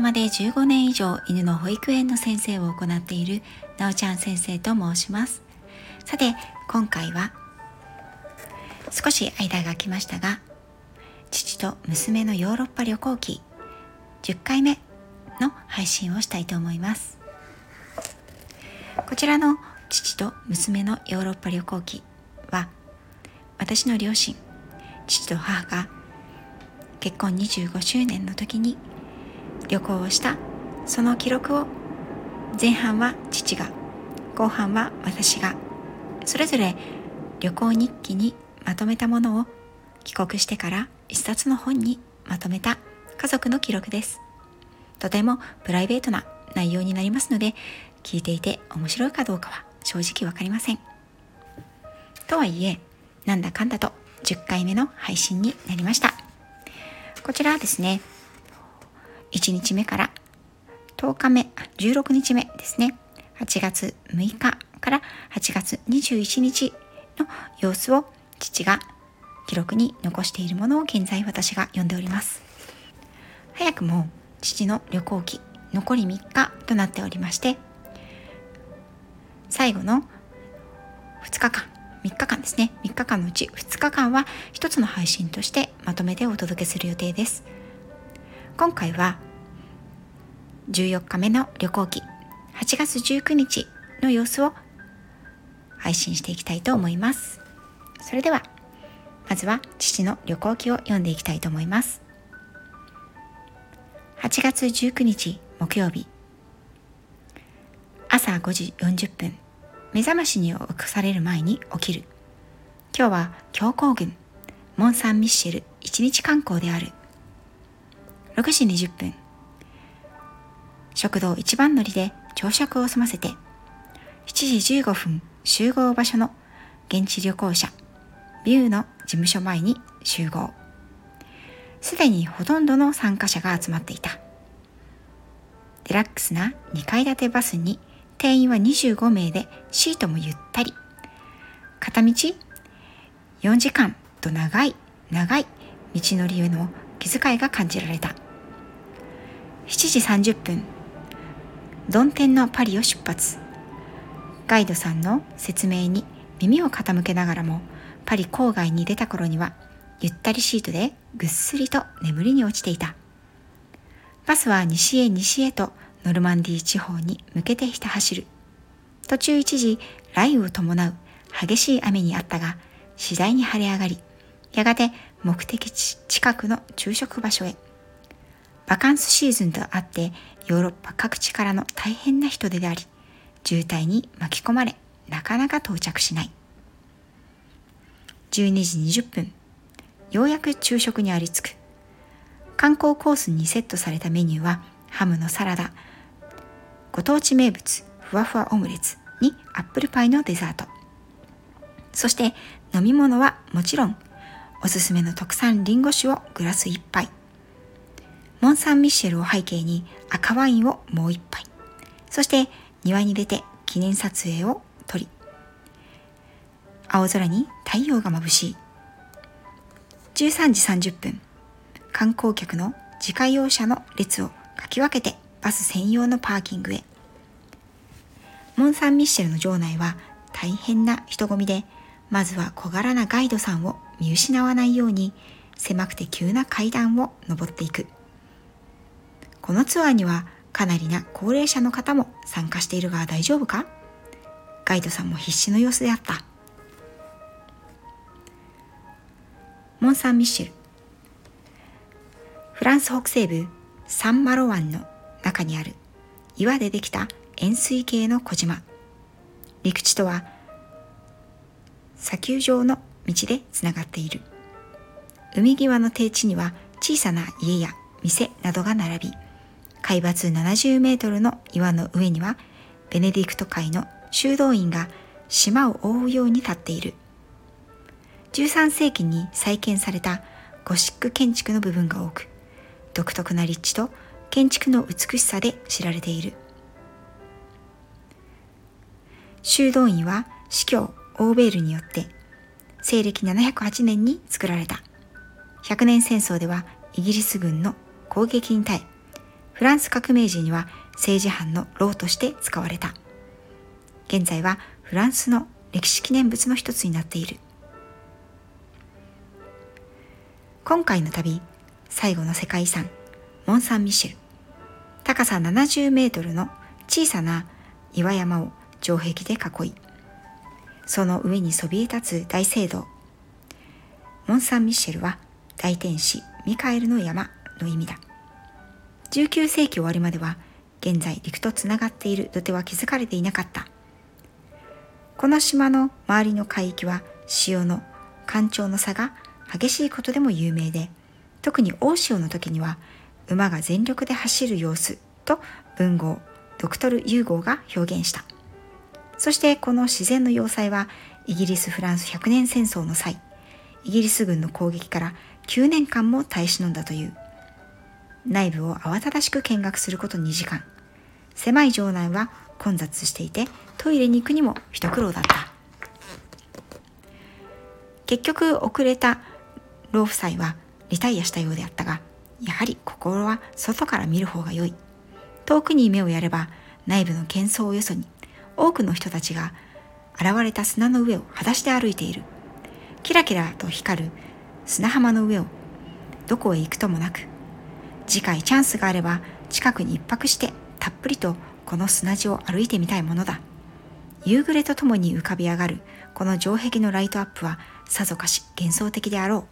浜で15年以上犬の保育園の先生を行っているなおちゃん先生と申します。さて今回は少し間が空きましたが父と娘のヨーロッパ旅行記10回目の配信をしたいと思います。こちらの父と娘のヨーロッパ旅行記は私の両親父と母が結婚25周年の時に旅行をした。その記録を前半は父が後半は私が。それぞれ旅行日記にまとめたものを帰国してから一冊の本にまとめた家族の記録です。とてもプライベートな内容になりますので聞いていて面白いかどうかは正直わかりません。とはいえなんだかんだと10回目の配信になりました。こちらはですね1日目から10日目16日目ですね。8月6日から8月21日の様子を父が記録に残しているものを現在私が読んでおります。早くも父の旅行記残り3日となっておりまして最後の2日間3日間ですね。3日間のうち2日間は1つの配信としてまとめてお届けする予定です。今回は14日目の旅行記8月19日の様子を配信していきたいと思います。それではまずは父の旅行記を読んでいきたいと思います。8月19日木曜日朝5時40分目覚ましに起こされる前に起きる。今日は強行軍モン・サン・ミッシェル一日観光である6時20分。食堂一番乗りで朝食を済ませて7時15分集合場所の現地旅行者ビューの事務所前に集合。すでにほとんどの参加者が集まっていた。デラックスな2階建てバスに定員は25名でシートもゆったり。片道4時間と長い長い道のりへの気遣いが感じられた。7時30分。曇天のパリを出発。ガイドさんの説明に耳を傾けながらもパリ郊外に出た頃にはゆったりシートでぐっすりと眠りに落ちていた。バスは西へ西へとノルマンディー地方に向けてひた走る。途中一時雷雨を伴う激しい雨にあったが次第に晴れ上がりやがて目的地近くの昼食場所へ。バカンスシーズンとあってヨーロッパ各地からの大変な人手であり渋滞に巻き込まれなかなか到着しない。12時20分ようやく昼食にありつく。観光コースにセットされたメニューはハムのサラダ。ご当地名物ふわふわオムレツにアップルパイのデザート。そして飲み物はもちろんおすすめの特産リンゴ酒をグラス1杯。モン・サン・ミッシェルを背景に赤ワインをもう1杯。そして庭に出て記念撮影を撮り青空に太陽が眩しい。13時30分観光客の自家用車の列をかき分けてバス専用のパーキングへ。モン・サン・ミッシェルの場内は大変な人混みでまずは小柄なガイドさんを見失わないように狭くて急な階段を登っていく。このツアーにはかなりな高齢者の方も参加しているが大丈夫か？ガイドさんも必死の様子であった。モン・サン・ミッシェル。フランス北西部サンマロ湾の中にある岩でできた円錐形の小島。陸地とは砂丘状の道でつながっている。海際の低地には小さな家や店などが並び海抜70メートルの岩の上にはベネディクト会の修道院が島を覆うように立っている。13世紀に再建されたゴシック建築の部分が多く独特な立地と建築の美しさで知られている。修道院は司教オーベールによって西暦708年に作られた。百年戦争ではイギリス軍の攻撃に耐えフランス革命時には政治犯の牢として使われた。現在はフランスの歴史記念物の一つになっている。今回の旅最後の世界遺産モン・サン・ミシェル。高さ70メートルの小さな岩山を城壁で囲いその上にそびえ立つ大聖堂。モン・サン・ミシェルは大天使ミカエルの山の意味だ。19世紀終わりまでは現在陸とつながっている。土手は築かれていなかった。この島の周りの海域は潮の干潮の差が激しいことでも有名で特に大潮の時には馬が全力で走る様子と文豪ドクトル・ユーゴーが表現した。そしてこの自然の要塞はイギリス・フランス百年戦争の際イギリス軍の攻撃から9年間も耐え忍んだという。内部を慌ただしく見学すること2時間。狭い城内は混雑していてトイレに行くにも一苦労だった。結局遅れた老夫妻はリタイアしたようであったがやはり心は外から見る方が良い。遠くに目をやれば内部の喧騒をよそに多くの人たちが現れた砂の上を裸足で歩いている。キラキラと光る砂浜の上をどこへ行くともなく次回チャンスがあれば近くに一泊してたっぷりとこの砂地を歩いてみたいものだ。夕暮れとともに浮かび上がるこの城壁のライトアップはさぞかし幻想的であろ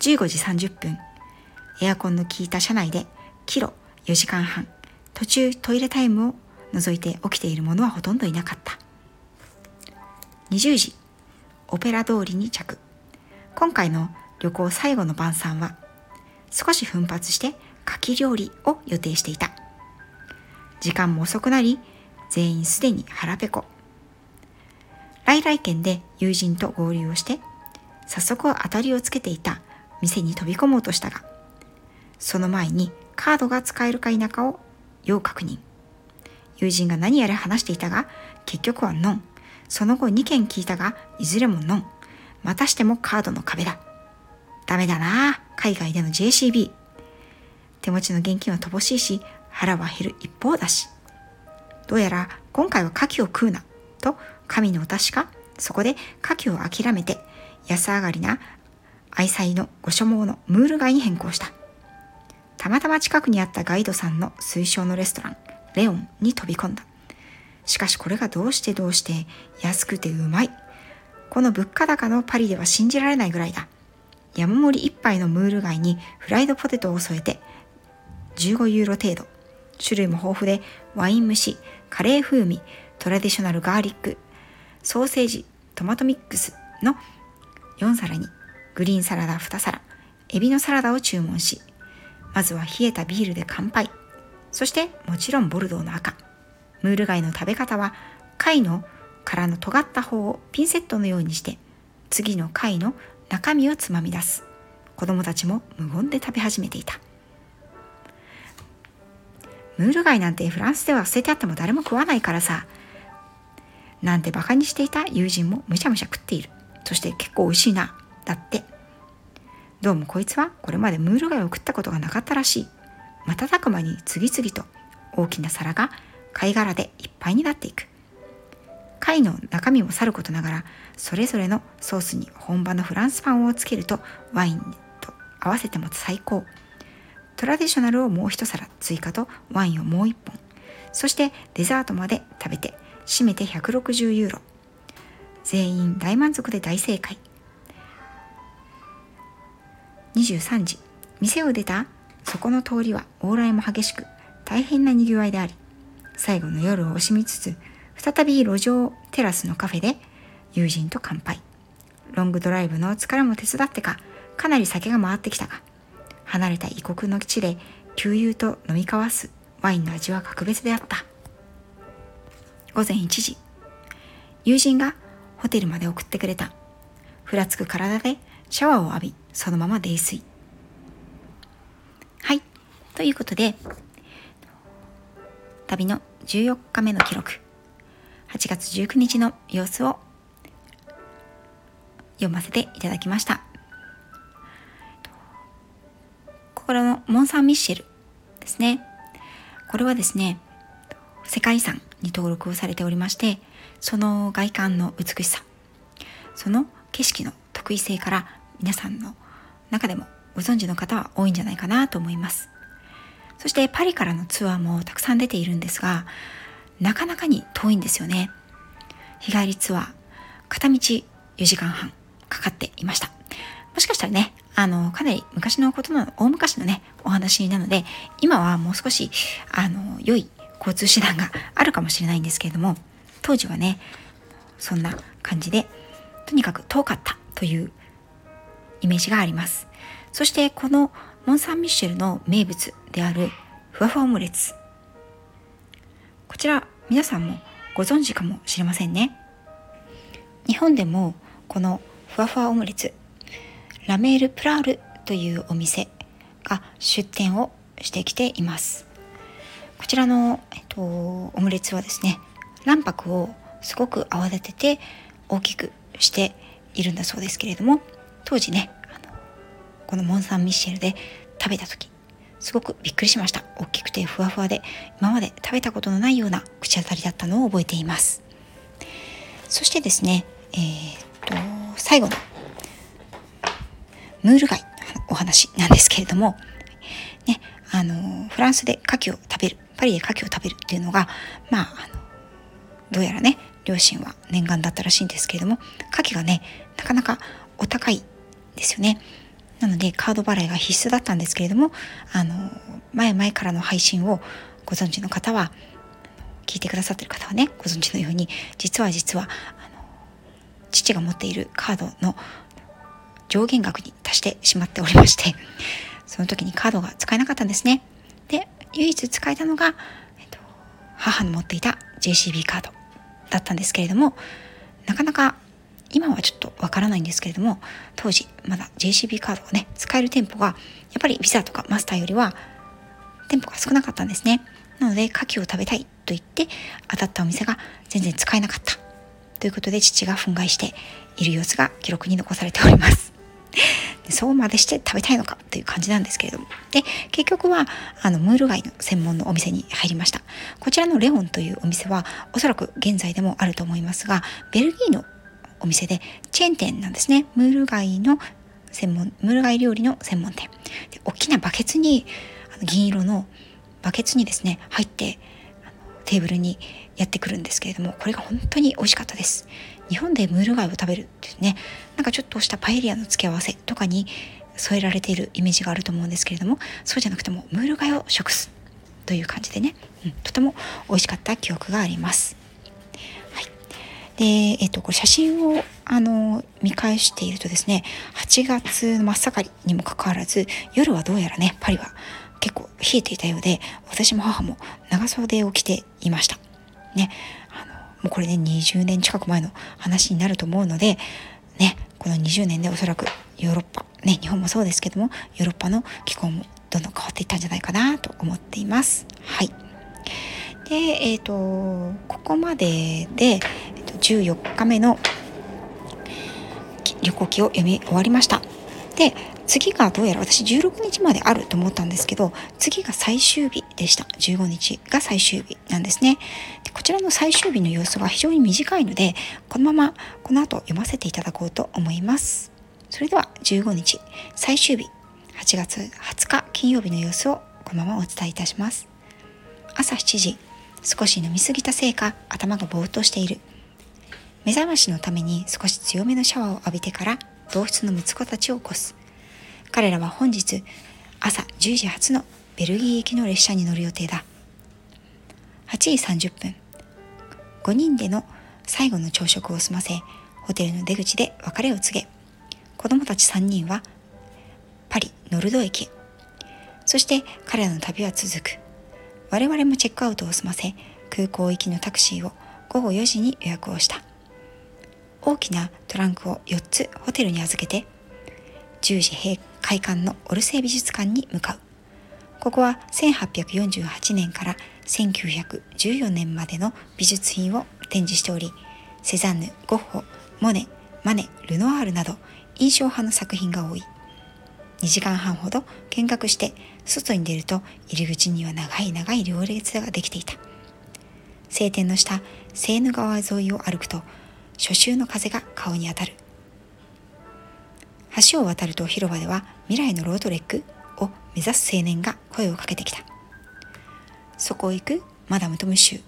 う。15時30分エアコンの効いた車内でキロ4時間半途中トイレタイムを除いて起きている者はほとんどいなかった。20時オペラ通りに着今回の旅行最後の晩餐は少し奮発して牡蠣料理を予定していた。時間も遅くなり全員すでに腹ペコ。来来県で友人と合流をして早速当たりをつけていた店に飛び込もうとしたがその前にカードが使えるか否かを要確認。友人が何やら話していたが結局はノン。その後2件聞いたがいずれもノン。またしてもカードの壁だ。ダメだな。海外での JCB 手持ちの現金は乏しいし腹は減る一方だし。どうやら今回は牡蠣を食うな。と神のお達しか。そこで牡蠣を諦めて安上がりな愛妻のご所望のムール街に変更した。たまたま近くにあったガイドさんの推奨のレストランレオンに飛び込んだ。しかしこれがどうしてどうして安くてうまい。この物価高のパリでは信じられないぐらいだ。山盛り一杯のムール貝にフライドポテトを添えて15ユーロ程度。種類も豊富でワイン蒸しカレー風味トラディショナルガーリックソーセージトマトミックスの4皿にグリーンサラダ2皿エビのサラダを注文しまずは冷えたビールで乾杯。そしてもちろんボルドーの赤。ムール貝の食べ方は貝の殻の尖った方をピンセットのようにして次の貝の中身をつまみ出す。子供たちも無言で食べ始めていた。ムール貝なんてフランスでは捨ててあっても誰も食わないからさ。なんてバカにしていた友人もむしゃむしゃ食っている。そして結構美味しいな。だって。どうもこいつはこれまでムール貝を食ったことがなかったらしい。瞬く間に次々と大きな皿が貝殻でいっぱいになっていく。貝の中身もさることながらそれぞれのソースに本場のフランスパンをつけるとワインと合わせても最高。トラディショナルをもう一皿追加とワインをもう一本。そしてデザートまで食べて締めて160ユーロ。全員大満足で大正解。23時。店を出たそこの通りは往来も激しく大変なにぎわいであり最後の夜を惜しみつつ再び路上テラスのカフェで友人と乾杯。ロングドライブの疲れも手伝ってかかなり酒が回ってきたが離れた異国の地で旧友と飲み交わすワインの味は格別であった。午前1時。友人がホテルまで送ってくれた。ふらつく体でシャワーを浴びそのまま泥酔。はい。ということで旅の14日目の記録。8月19日の様子を読ませていただきました。ここのモン・サン・ミッシェルですね。これはですね世界遺産に登録をされておりましてその外観の美しさその景色の得意性から皆さんの中でもご存知の方は多いんじゃないかなと思います。そしてパリからのツアーもたくさん出ているんですがなかなかに遠いんですよね。日帰りツアー片道4時間半かかっていました。もしかしたらねあのかなり昔のことなの大昔のねお話なので今はもう少しあの良い交通手段があるかもしれないんですけれども当時はねそんな感じでとにかく遠かったというイメージがあります。そしてこのモン・サン・ミッシェルの名物であるふわふわオムレツちら皆さんもご存知かもしれませんね。日本でもこのふわふわオムレツラメール・プラールというお店が出店をしてきています。こちらの、えっと、オムレツはですね卵白をすごく泡立てて大きくしているんだそうですけれども当時ねこのモン・サン・ミッシェルで食べた時すごくびっくりしました。大きくてふわふわで今まで食べたことのないような口当たりだったのを覚えています。そしてですねえー、っと最後のムール貝のお話なんですけれどもねあのフランスで牡蠣を食べるパリで牡蠣を食べるっていうのがまああのどうやらね両親は念願だったらしいんですけれども牡蠣がねなかなかお高いですよね。なのでカード払いが必須だったんですけれどもあの前々からの配信をご存知の方は聞いてくださってる方はねご存知のように実は実はあの父が持っているカードの上限額に達してしまっておりましてその時にカードが使えなかったんですね。で唯一使えたのが、えっと、母の持っていた JCB カードだったんですけれどもなかなか今はちょっとわからないんですけれども当時まだ JCB カードをね使える店舗がやっぱりビザとかマスターよりは店舗が少なかったんですね。なので牡蠣を食べたいと言って当たったお店が全然使えなかった。ということで父が憤慨している様子が記録に残されております。そうまでして食べたいのかという感じなんですけれども。で結局はあのムール貝の専門のお店に入りました。こちらのレオンというお店はおそらく現在でもあると思いますがベルギーのお店でチェーン店なんですね。ムール貝の専門ムール貝料理の専門店。で大きなバケツにあの銀色のバケツにですね入ってテーブルにやってくるんですけれどもこれが本当に美味しかったです。日本でムール貝を食べるっていうねなんかちょっとしたパエリアの付け合わせとかに添えられているイメージがあると思うんですけれどもそうじゃなくてもムール貝を食すという感じでね、うん、とても美味しかった記憶があります。で、えっと、これ写真をあの見返しているとですね8月の真っ盛りにもかかわらず夜はどうやらねパリは結構冷えていたようで私も母も長袖を着ていました。ね、あのもうこれね20年近く前の話になると思うのでねこの20年でおそらくヨーロッパね日本もそうですけどもヨーロッパの気候もどんどん変わっていったんじゃないかなと思っています。はいでえっ、ー、とここまでで、14日目の旅行記を読み終わりました。で次がどうやら私16日まであると思ったんですけど次が最終日でした。15日が最終日なんですね。でこちらの最終日の様子が非常に短いのでこのままこの後読ませていただこうと思います。それでは15日最終日。8月20日金曜日の様子をこのままお伝えいたします。朝7時。少し飲みすぎたせいか頭がぼーっとしている。目覚ましのために少し強めのシャワーを浴びてから同室の息子たちを起こす。彼らは本日朝10時発のベルギー行きの列車に乗る予定だ。8時30分。5人での最後の朝食を済ませホテルの出口で別れを告げ子供たち3人はパリノルド駅。そして彼らの旅は続く。我々もチェックアウトを済ませ空港行きのタクシーを午後4時に予約をした。大きなトランクを4つホテルに預けて10時閉開館のオルセイ美術館に向かう。ここは1848年から1914年までの美術品を展示しておりセザンヌゴッホモネマネルノワールなど印象派の作品が多い。2時間半ほど見学して外に出ると入り口には長い長い行列ができていた。晴天の下セーヌ川沿いを歩くと初秋の風が顔に当たる。橋を渡ると広場では未来のロードレックを目指す青年が声をかけてきた。そこを行くマダムとムッシュ。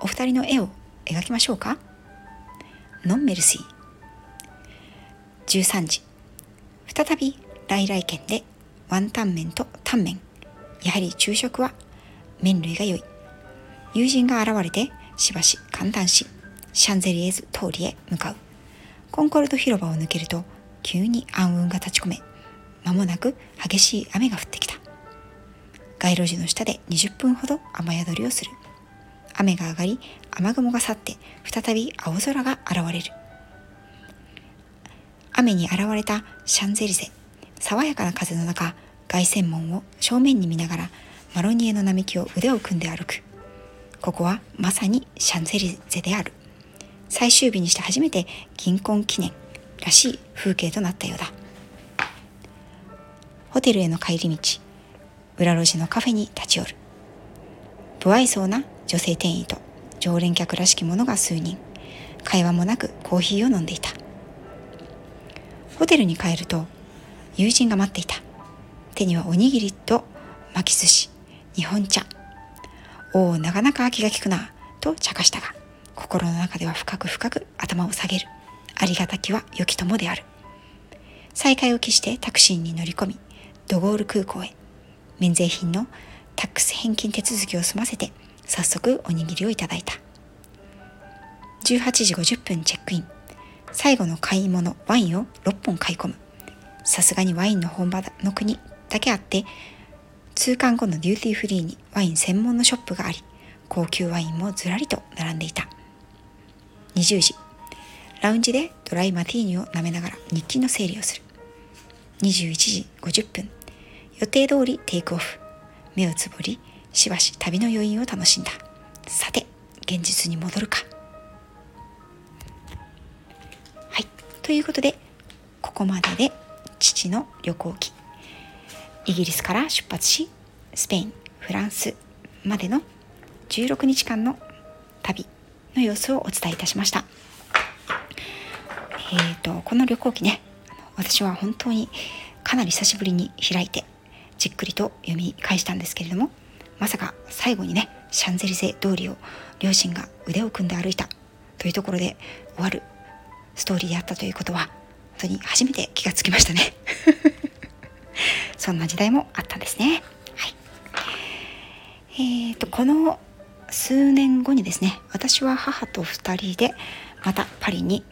お二人の絵を描きましょうか。ノンメルシー。13時。再び来来県でワンタン麺とタンメン。やはり昼食は麺類が良い。友人が現れてしばし簡単しシャンゼリエズ通りへ向かう。コンコルド広場を抜けると急に暗雲が立ち込め間もなく激しい雨が降ってきた。街路樹の下で20分ほど雨宿りをする。雨が上がり雨雲が去って再び青空が現れる。雨に現れたシャンゼリゼ。爽やかな風の中凱旋門を正面に見ながらマロニエの並木を腕を組んで歩く。ここはまさにシャンゼリゼである。最終日にして初めて銀婚記念らしい風景となったようだ。ホテルへの帰り道裏路地のカフェに立ち寄る。不愛想な女性店員と常連客らしき者が数人。会話もなくコーヒーを飲んでいた。ホテルに帰ると友人が待っていた。手にはおにぎりと巻き寿司日本茶おおなかなか気が利くなと茶化したが心の中では深く深く頭を下げる。ありがたきは良き友である。再会を期してタクシーに乗り込みドゴール空港へ。免税品のタックス返金手続きを済ませて早速おにぎりをいただいた。18時50分チェックイン。最後の買い物ワインを6本買い込む。さすがにワインの本場の国だけあって通関後のデューティーフリーにワイン専門のショップがあり高級ワインもずらりと並んでいた。20時。ラウンジでドライマティーニを舐めながら日記の整理をする。21時50分。予定通りテイクオフ。目をつぶりしばし旅の余韻を楽しんだ。さて現実に戻るか。はい。ということでここまでで父の旅行記。イギリスから出発しスペインフランスまでの16日間の旅。の様子をお伝えいたしました。えーと、この旅行記ね私は本当にかなり久しぶりに開いてじっくりと読み返したんですけれどもまさか最後にねシャンゼリゼ通りを両親が腕を組んで歩いたというところで終わるストーリーであったということは本当に初めて気がつきましたね。そんな時代もあったんですね。はい。えーとこの数年後にですね私は母と2人でまたパリに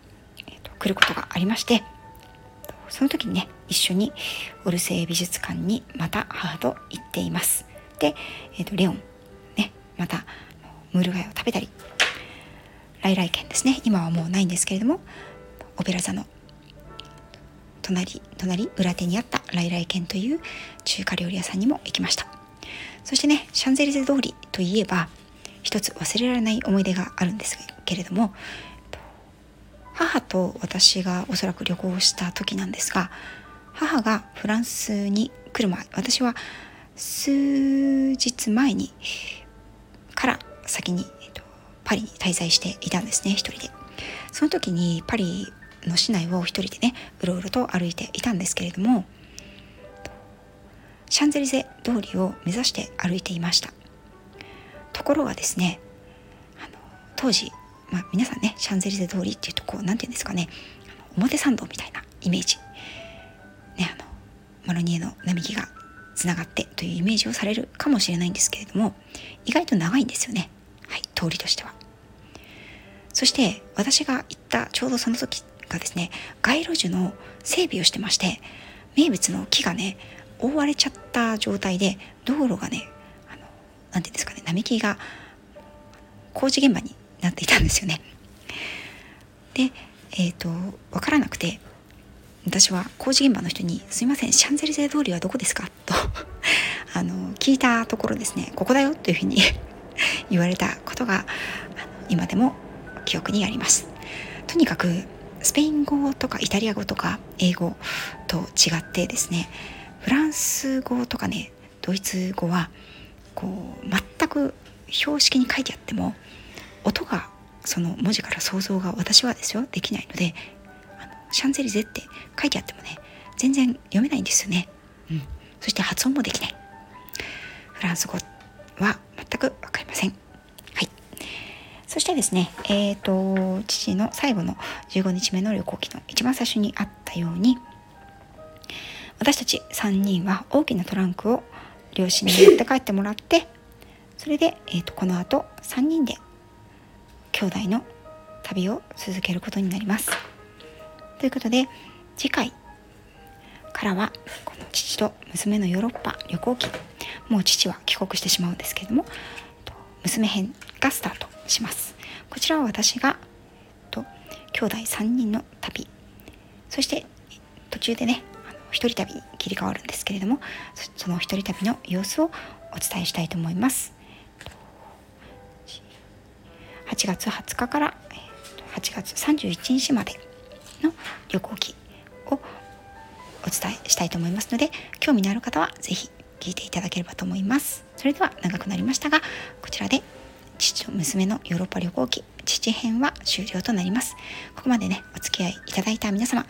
えー、と来ることがありましてその時にね一緒にオルセイ美術館にまた母と行っています。で、えーと、レオンねまたムール貝を食べたり来来県ですね。今はもうないんですけれどもオペラ座の隣隣裏手にあった来来県という中華料理屋さんにも行きました。そしてねシャンゼリゼ通りといえば一つ忘れられない思い出があるんですけれども母と私がおそらく旅行した時なんですが母がフランスに来る前私は数日前にから先に、えっと、パリに滞在していたんですね一人で。その時にパリの市内を一人でねうろうろと歩いていたんですけれどもシャンゼリゼ通りを目指して歩いていました。ところがですねあの当時まあ、皆さんねシャンゼリゼ通りっていうとこう何て言うんですかね表参道みたいなイメージ。ねあのマロニエの並木がつながってというイメージをされるかもしれないんですけれども意外と長いんですよね。はい通りとしては。そして私が行ったちょうどその時がですね街路樹の整備をしてまして名物の木がね覆われちゃった状態で道路がね何て言うんですかね並木が工事現場になっていたんですよね。で、えっ、ー、と、わからなくて、私は工事現場の人に「すいませんシャンゼリゼ通りはどこですか?」とあの聞いたところですね「ここだよ」というふうに 言われたことが今でも記憶にあります。とにかくスペイン語とかイタリア語とか英語と違ってですねフランス語とかねドイツ語はこう全く標識に書いてあっても音がその文字から想像が私はですよできないのであのシャンゼリゼって書いてあってもね全然読めないんですよね、うん、そして発音もできない。フランス語は全く分かりません。はい。そしてですねえっ、ー、と父の最後の15日目の旅行記の一番最初にあったように私たち3人は大きなトランクを両親に持って帰ってもらってそれで、えーと、この後3人で兄弟の旅を続けることになります。ということで次回からはこの父と娘のヨーロッパ旅行記もう父は帰国してしまうんですけれども娘編がスタートしますこちらは私がと兄弟3人の旅そして途中でね一人旅に切り替わるんですけれどもその一人旅の様子をお伝えしたいと思います。8月20日から8月31日までの旅行記をお伝えしたいと思いますので興味のある方は是非聞いていただければと思います。それでは長くなりましたがこちらで父と娘のヨーロッパ旅行記父編は終了となります。ここまでねお付き合いいただいた皆様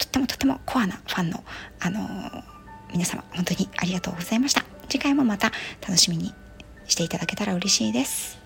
とってもとってもコアなファンの、あのー、皆様本当にありがとうございました。次回もまた楽しみにしていただけたら嬉しいです。